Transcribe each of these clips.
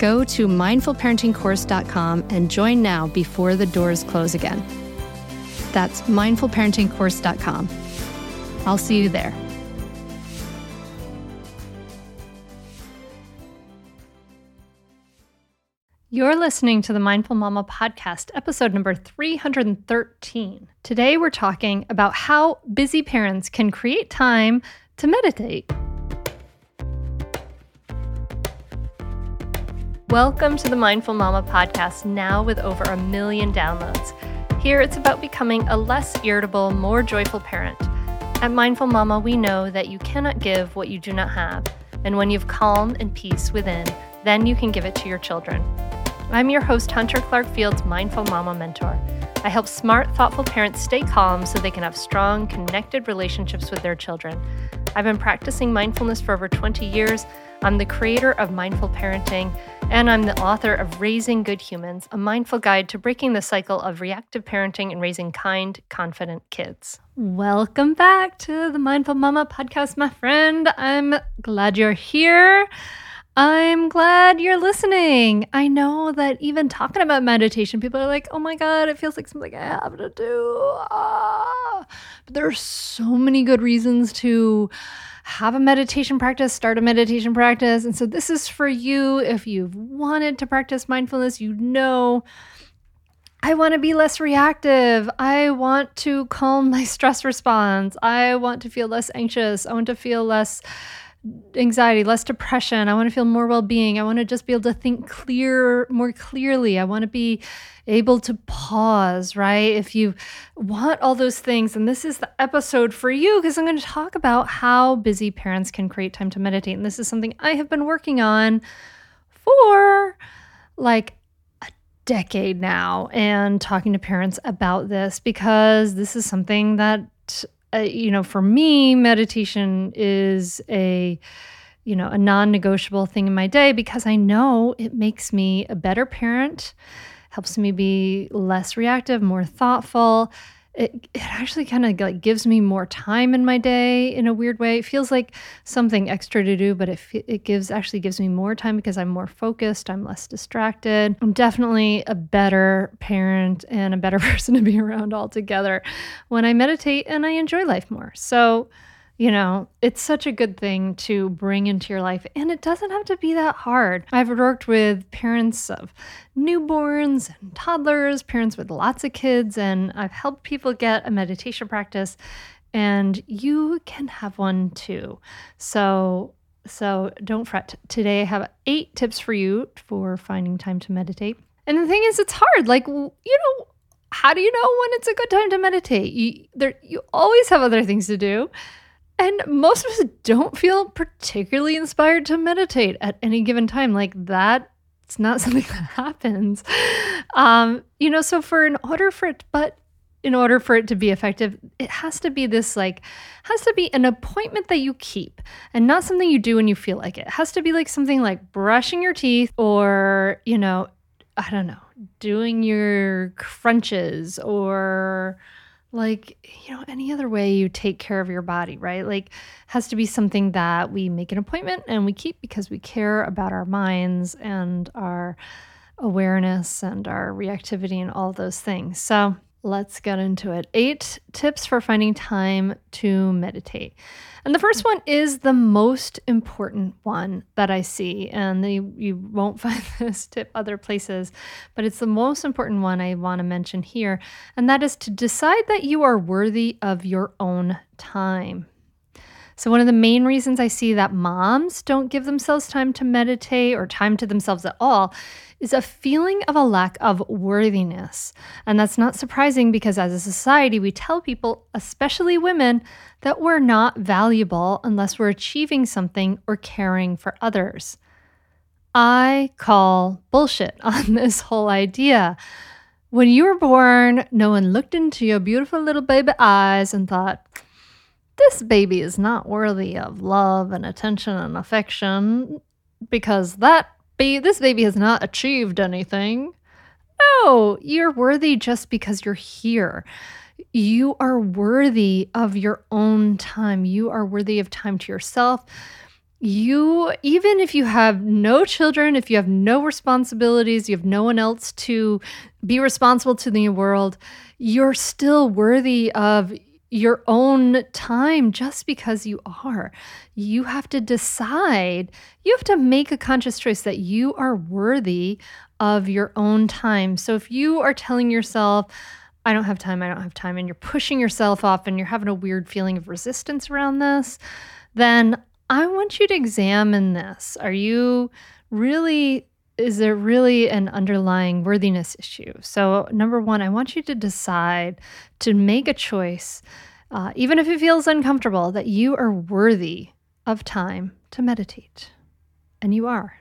Go to mindfulparentingcourse.com and join now before the doors close again. That's mindfulparentingcourse.com. I'll see you there. You're listening to the Mindful Mama podcast, episode number 313. Today, we're talking about how busy parents can create time to meditate. Welcome to the Mindful Mama podcast, now with over a million downloads. Here it's about becoming a less irritable, more joyful parent. At Mindful Mama, we know that you cannot give what you do not have. And when you've calm and peace within, then you can give it to your children. I'm your host, Hunter Clark Fields, Mindful Mama Mentor. I help smart, thoughtful parents stay calm so they can have strong, connected relationships with their children. I've been practicing mindfulness for over 20 years. I'm the creator of Mindful Parenting and I'm the author of Raising Good Humans, a mindful guide to breaking the cycle of reactive parenting and raising kind, confident kids. Welcome back to the Mindful Mama podcast, my friend. I'm glad you're here. I'm glad you're listening. I know that even talking about meditation, people are like, oh my God, it feels like something I have to do. Ah. But there are so many good reasons to have a meditation practice, start a meditation practice. And so this is for you if you've wanted to practice mindfulness, you know. I want to be less reactive. I want to calm my stress response. I want to feel less anxious. I want to feel less anxiety, less depression. I want to feel more well being. I want to just be able to think clear, more clearly. I want to be able to pause, right? If you want all those things, and this is the episode for you because I'm going to talk about how busy parents can create time to meditate. And this is something I have been working on for like a decade now and talking to parents about this because this is something that uh, you know, for me, meditation is a, you know, a non negotiable thing in my day because I know it makes me a better parent, helps me be less reactive, more thoughtful, it, it actually kind of like gives me more time in my day in a weird way. It feels like something extra to do, but it, it gives actually gives me more time because I'm more focused. I'm less distracted. I'm definitely a better parent and a better person to be around altogether when I meditate and I enjoy life more. So, you know, it's such a good thing to bring into your life, and it doesn't have to be that hard. I've worked with parents of newborns and toddlers, parents with lots of kids, and I've helped people get a meditation practice, and you can have one too. So, so don't fret. Today I have eight tips for you for finding time to meditate. And the thing is, it's hard. Like, you know, how do you know when it's a good time to meditate? You, there, you always have other things to do. And most of us don't feel particularly inspired to meditate at any given time. Like that it's not something that happens. Um, you know, so for in order for it, but in order for it to be effective, it has to be this like, has to be an appointment that you keep and not something you do when you feel like it. It has to be like something like brushing your teeth or, you know, I don't know, doing your crunches or like, you know, any other way you take care of your body, right? Like, has to be something that we make an appointment and we keep because we care about our minds and our awareness and our reactivity and all those things. So, Let's get into it. Eight tips for finding time to meditate. And the first one is the most important one that I see. And you, you won't find this tip other places, but it's the most important one I want to mention here. And that is to decide that you are worthy of your own time. So, one of the main reasons I see that moms don't give themselves time to meditate or time to themselves at all is a feeling of a lack of worthiness. And that's not surprising because as a society, we tell people, especially women, that we're not valuable unless we're achieving something or caring for others. I call bullshit on this whole idea. When you were born, no one looked into your beautiful little baby eyes and thought, this baby is not worthy of love and attention and affection because that ba- this baby has not achieved anything. No, you're worthy just because you're here. You are worthy of your own time. You are worthy of time to yourself. You, even if you have no children, if you have no responsibilities, you have no one else to be responsible to the world, you're still worthy of your own time just because you are. You have to decide, you have to make a conscious choice that you are worthy of your own time. So if you are telling yourself, I don't have time, I don't have time, and you're pushing yourself off and you're having a weird feeling of resistance around this, then I want you to examine this. Are you really is there really an underlying worthiness issue? So, number one, I want you to decide to make a choice, uh, even if it feels uncomfortable, that you are worthy of time to meditate. And you are.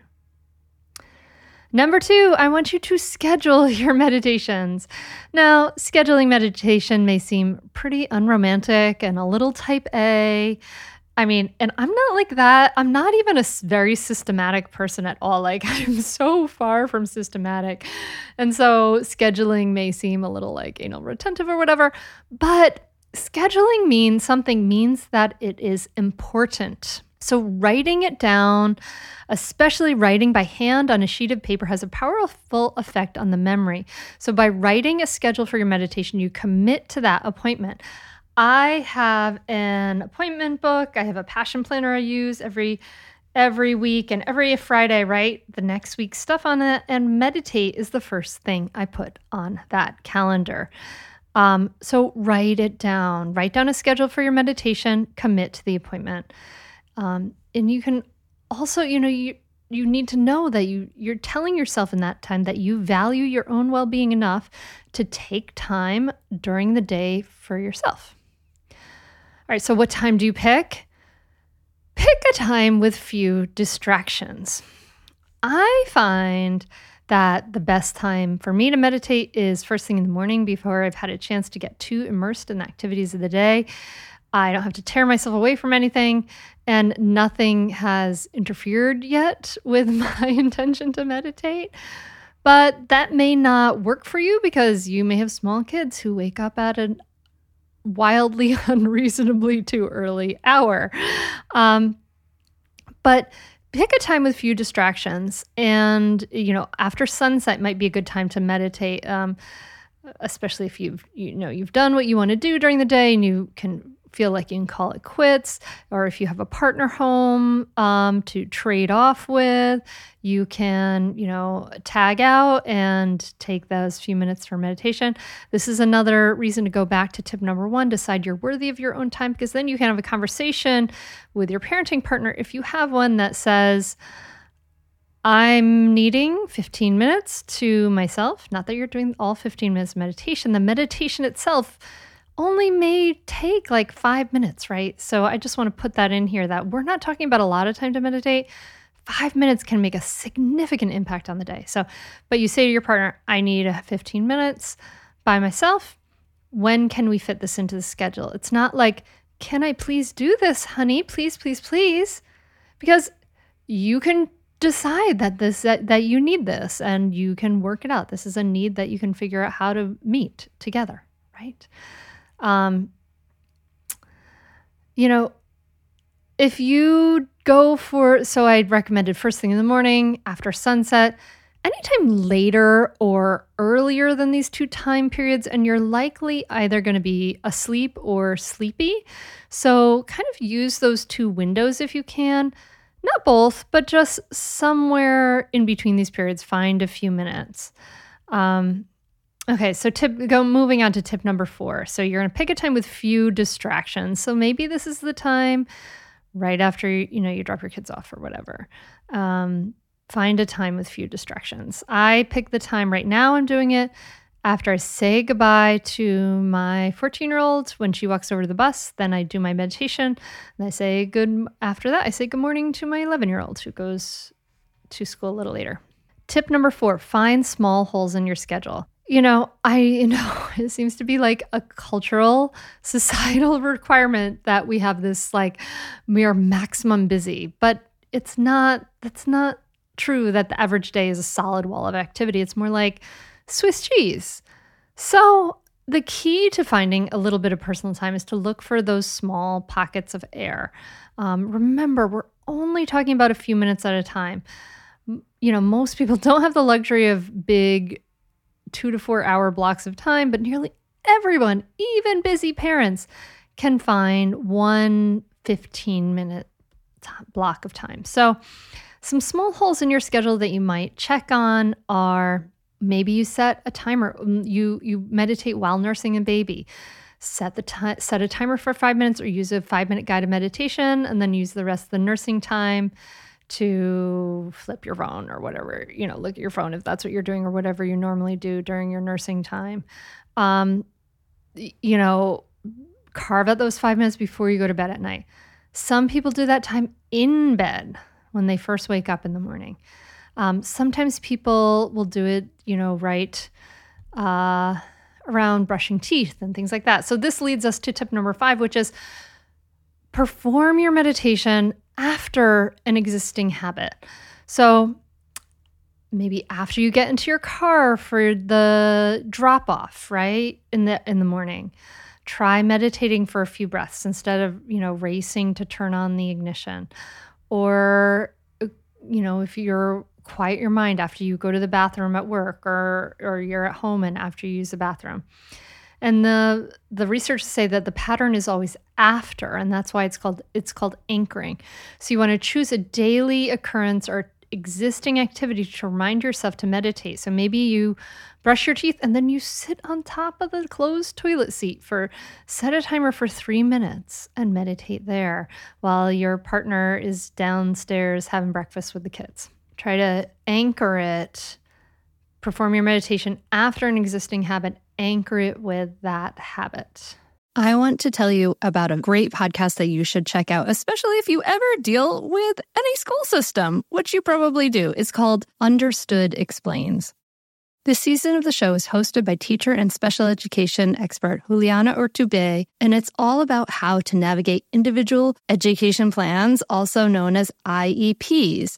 Number two, I want you to schedule your meditations. Now, scheduling meditation may seem pretty unromantic and a little type A. I mean, and I'm not like that. I'm not even a very systematic person at all. Like, I'm so far from systematic. And so, scheduling may seem a little like anal retentive or whatever, but scheduling means something means that it is important. So, writing it down, especially writing by hand on a sheet of paper, has a powerful effect on the memory. So, by writing a schedule for your meditation, you commit to that appointment. I have an appointment book. I have a passion planner I use every every week and every Friday I write the next week's stuff on it and meditate is the first thing I put on that calendar. Um, so write it down. Write down a schedule for your meditation. Commit to the appointment. Um, and you can also, you know, you you need to know that you you're telling yourself in that time that you value your own well-being enough to take time during the day for yourself. Right, so what time do you pick? Pick a time with few distractions. I find that the best time for me to meditate is first thing in the morning before I've had a chance to get too immersed in the activities of the day. I don't have to tear myself away from anything, and nothing has interfered yet with my intention to meditate. But that may not work for you because you may have small kids who wake up at an wildly unreasonably too early hour. Um, but pick a time with few distractions and you know after sunset might be a good time to meditate um, especially if you've you know you've done what you want to do during the day and you can feel like you can call it quits, or if you have a partner home um, to trade off with, you can, you know, tag out and take those few minutes for meditation. This is another reason to go back to tip number one decide you're worthy of your own time, because then you can have a conversation with your parenting partner if you have one that says, I'm needing 15 minutes to myself. Not that you're doing all 15 minutes meditation. The meditation itself only may take like five minutes, right? So I just want to put that in here that we're not talking about a lot of time to meditate. five minutes can make a significant impact on the day. So, but you say to your partner, I need uh, 15 minutes by myself. When can we fit this into the schedule? It's not like, can I please do this, honey? Please, please, please. Because you can decide that this that, that you need this and you can work it out. This is a need that you can figure out how to meet together, right? Um, you know, if you go for, so I'd recommended first thing in the morning after sunset, anytime later or earlier than these two time periods, and you're likely either going to be asleep or sleepy. So kind of use those two windows if you can. Not both, but just somewhere in between these periods, find a few minutes. Um, Okay, so tip go moving on to tip number 4. So you're to pick a time with few distractions. So maybe this is the time right after you know you drop your kids off or whatever. Um, find a time with few distractions. I pick the time right now. I'm doing it after I say goodbye to my 14 year old when she walks over to the bus. Then I do my meditation, and I say good. After that, I say good morning to my 11 year old who goes to school a little later. Tip number four: find small holes in your schedule you know, I you know it seems to be like a cultural, societal requirement that we have this like we are maximum busy, but it's not. That's not true. That the average day is a solid wall of activity. It's more like Swiss cheese. So the key to finding a little bit of personal time is to look for those small pockets of air. Um, remember, we're only talking about a few minutes at a time. You know, most people don't have the luxury of big two to four hour blocks of time, but nearly everyone, even busy parents, can find one 15 minute block of time. So, some small holes in your schedule that you might check on are maybe you set a timer. Um, you you meditate while nursing a baby. Set the time set a timer for 5 minutes or use a 5 minute guided meditation and then use the rest of the nursing time to flip your phone or whatever, you know, look at your phone if that's what you're doing or whatever you normally do during your nursing time. Um, you know, carve out those five minutes before you go to bed at night. Some people do that time in bed when they first wake up in the morning. Um, sometimes people will do it, you know, right uh, around brushing teeth and things like that. So this leads us to tip number five, which is perform your meditation after an existing habit. So maybe after you get into your car for the drop off, right? In the in the morning. Try meditating for a few breaths instead of, you know, racing to turn on the ignition. Or you know, if you're quiet your mind after you go to the bathroom at work or or you're at home and after you use the bathroom. And the the research say that the pattern is always after, and that's why it's called it's called anchoring. So you want to choose a daily occurrence or existing activity to remind yourself to meditate. So maybe you brush your teeth and then you sit on top of the closed toilet seat for set a timer for 3 minutes and meditate there while your partner is downstairs having breakfast with the kids. Try to anchor it. Perform your meditation after an existing habit anchor it with that habit. I want to tell you about a great podcast that you should check out, especially if you ever deal with any school system, which you probably do. It's called Understood Explains. This season of the show is hosted by teacher and special education expert Juliana Urtubey, and it's all about how to navigate individual education plans, also known as IEPs,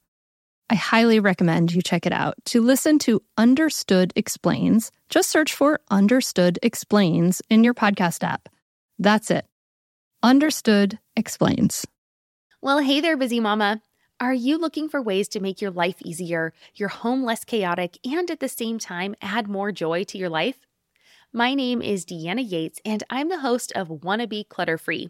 I highly recommend you check it out. To listen to Understood Explains, just search for Understood Explains in your podcast app. That's it. Understood Explains. Well, hey there, busy mama. Are you looking for ways to make your life easier, your home less chaotic, and at the same time add more joy to your life? My name is Deanna Yates, and I'm the host of Wanna Be Clutter Free,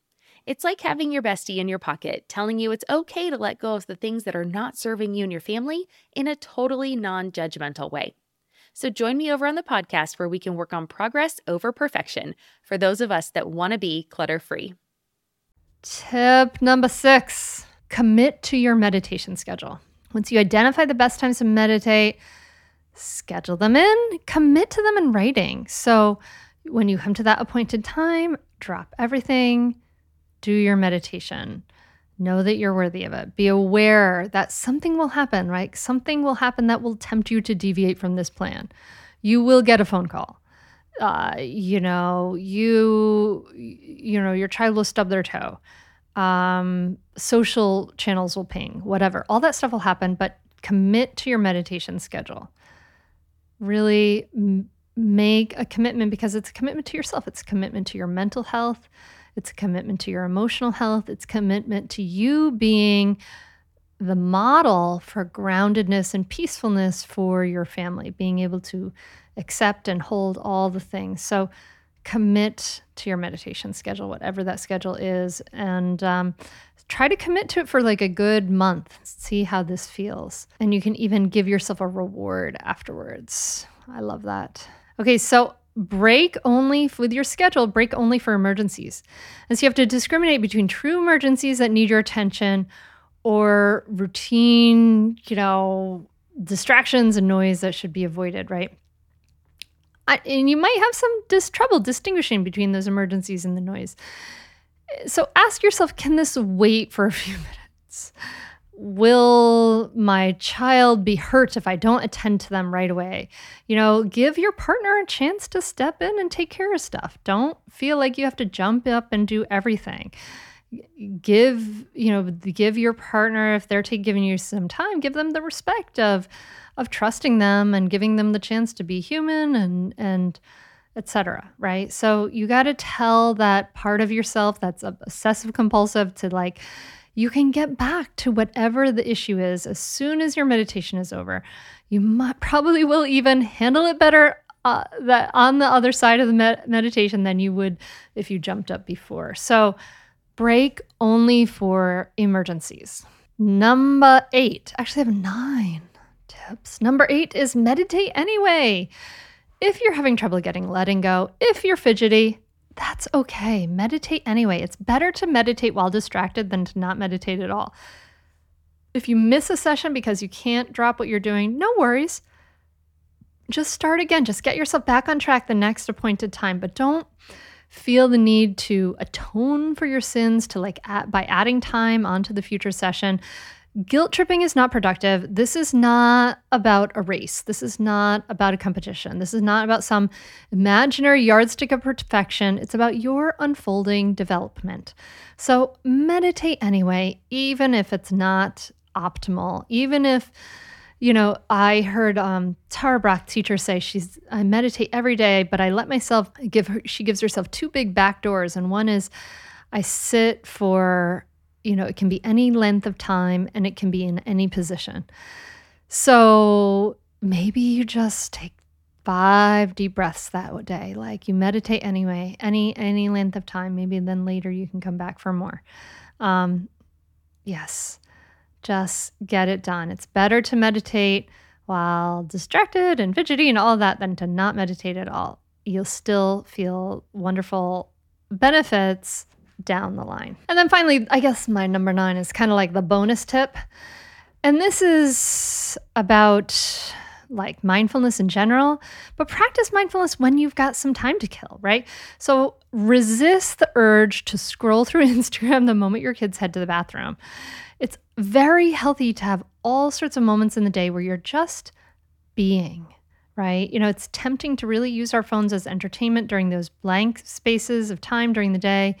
It's like having your bestie in your pocket telling you it's okay to let go of the things that are not serving you and your family in a totally non judgmental way. So join me over on the podcast where we can work on progress over perfection for those of us that want to be clutter free. Tip number six commit to your meditation schedule. Once you identify the best times to meditate, schedule them in, commit to them in writing. So when you come to that appointed time, drop everything, do your meditation. Know that you're worthy of it. Be aware that something will happen, right? Something will happen that will tempt you to deviate from this plan. You will get a phone call. Uh, you know, you you know, your child will stub their toe. Um, social channels will ping, whatever. All that stuff will happen, but commit to your meditation schedule. Really m- make a commitment because it's a commitment to yourself. It's a commitment to your mental health. It's a commitment to your emotional health. It's commitment to you being the model for groundedness and peacefulness for your family, being able to accept and hold all the things. So, commit to your meditation schedule, whatever that schedule is, and um, try to commit to it for like a good month. See how this feels. And you can even give yourself a reward afterwards. I love that. Okay, so break only with your schedule, break only for emergencies. And so you have to discriminate between true emergencies that need your attention or routine, you know, distractions and noise that should be avoided, right? I, and you might have some dis- trouble distinguishing between those emergencies and the noise. So ask yourself can this wait for a few minutes? Will my child be hurt if I don't attend to them right away? You know, give your partner a chance to step in and take care of stuff. Don't feel like you have to jump up and do everything. Give, you know, give your partner if they're taking giving you some time, give them the respect of of trusting them and giving them the chance to be human and and etc right so you got to tell that part of yourself that's obsessive compulsive to like you can get back to whatever the issue is as soon as your meditation is over. You might, probably will even handle it better uh, that on the other side of the med- meditation than you would if you jumped up before. So, break only for emergencies. Number eight, actually, I have nine tips. Number eight is meditate anyway. If you're having trouble getting letting go, if you're fidgety, that's okay. Meditate anyway. It's better to meditate while distracted than to not meditate at all. If you miss a session because you can't drop what you're doing, no worries. Just start again. Just get yourself back on track the next appointed time, but don't feel the need to atone for your sins to like add, by adding time onto the future session. Guilt tripping is not productive. This is not about a race. This is not about a competition. This is not about some imaginary yardstick of perfection. It's about your unfolding development. So meditate anyway, even if it's not optimal, even if you know, I heard um, Tara Brach, teacher, say she's I meditate every day, but I let myself give her. She gives herself two big back doors, and one is I sit for you know, it can be any length of time and it can be in any position. So maybe you just take five deep breaths that day. Like you meditate anyway any any length of time. Maybe then later you can come back for more. Um yes just get it done. It's better to meditate while distracted and fidgety and all that than to not meditate at all. You'll still feel wonderful benefits down the line. And then finally, I guess my number nine is kind of like the bonus tip. And this is about like mindfulness in general, but practice mindfulness when you've got some time to kill, right? So resist the urge to scroll through Instagram the moment your kids head to the bathroom. It's very healthy to have all sorts of moments in the day where you're just being, right? You know, it's tempting to really use our phones as entertainment during those blank spaces of time during the day.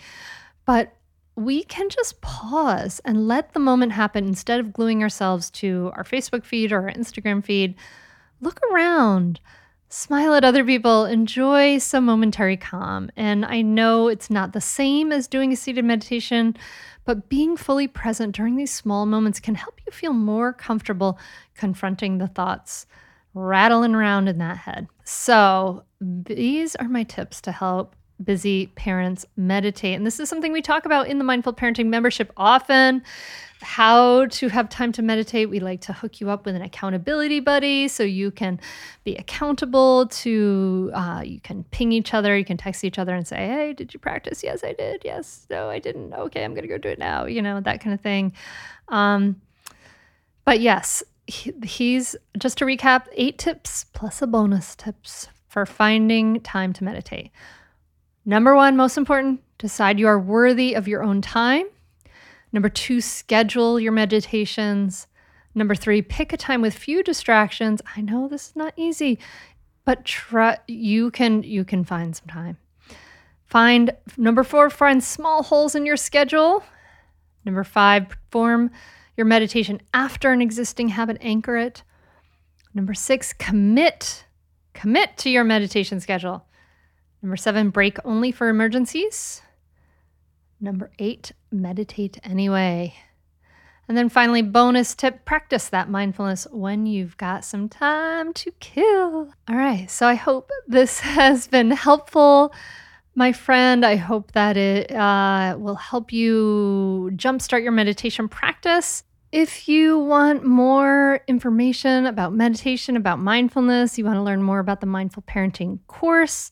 But we can just pause and let the moment happen instead of gluing ourselves to our Facebook feed or our Instagram feed. Look around, smile at other people, enjoy some momentary calm. And I know it's not the same as doing a seated meditation, but being fully present during these small moments can help you feel more comfortable confronting the thoughts rattling around in that head. So, these are my tips to help busy parents meditate. And this is something we talk about in the Mindful Parenting membership often how to have time to meditate. We like to hook you up with an accountability buddy so you can be accountable to, uh, you can ping each other, you can text each other and say, Hey, did you practice? Yes, I did. Yes, no, I didn't. Okay, I'm going to go do it now, you know, that kind of thing. Um, but yes, he, he's just to recap eight tips plus a bonus tips for finding time to meditate. Number one, most important, decide you are worthy of your own time. Number two, schedule your meditations. Number three, pick a time with few distractions. I know this is not easy, but try, you can you can find some time. Find number four, find small holes in your schedule. Number five, perform your meditation after an existing habit, anchor it. Number six, commit. Commit to your meditation schedule. Number seven, break only for emergencies. Number eight, meditate anyway. And then finally, bonus tip practice that mindfulness when you've got some time to kill. All right, so I hope this has been helpful, my friend. I hope that it uh, will help you jumpstart your meditation practice. If you want more information about meditation, about mindfulness, you want to learn more about the Mindful Parenting course,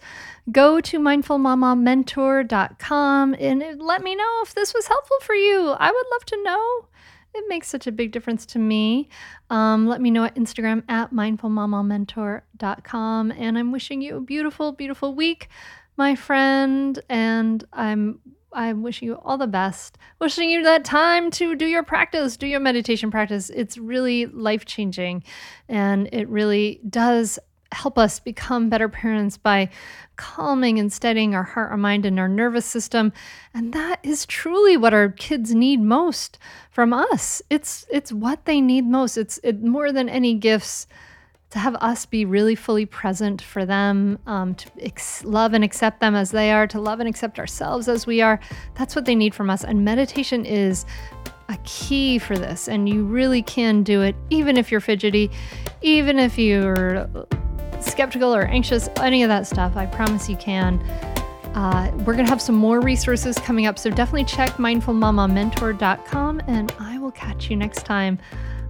go to mindfulmamamentor.com and let me know if this was helpful for you. I would love to know. It makes such a big difference to me. Um, let me know at Instagram at mindfulmamamentor.com. And I'm wishing you a beautiful, beautiful week, my friend. And I'm I'm wishing you all the best. Wishing you that time to do your practice, do your meditation practice. It's really life changing and it really does help us become better parents by calming and steadying our heart, our mind, and our nervous system. And that is truly what our kids need most from us. It's it's what they need most. It's it, more than any gifts to have us be really fully present for them, um, to ex- love and accept them as they are, to love and accept ourselves as we are. That's what they need from us. And meditation is a key for this. And you really can do it, even if you're fidgety, even if you're skeptical or anxious, any of that stuff. I promise you can. Uh, we're going to have some more resources coming up. So definitely check mindfulmamamentor.com and I will catch you next time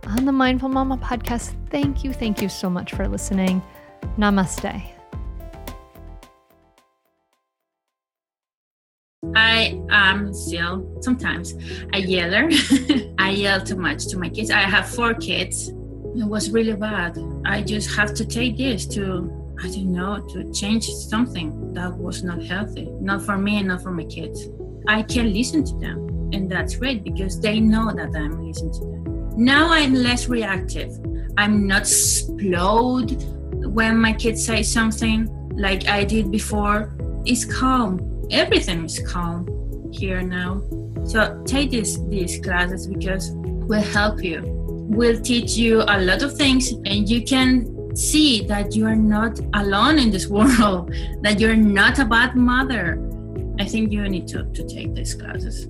on the Mindful Mama podcast. Thank you, thank you so much for listening. Namaste. I am still sometimes a yeller. I yell too much to my kids. I have four kids. It was really bad. I just have to take this to, I don't know, to change something that was not healthy, not for me and not for my kids. I can listen to them, and that's great because they know that I'm listening to them. Now I'm less reactive. I'm not explode when my kids say something like I did before. It's calm. Everything is calm here now. So take these these classes because will help you. Will teach you a lot of things and you can see that you are not alone in this world, that you're not a bad mother. I think you need to, to take these classes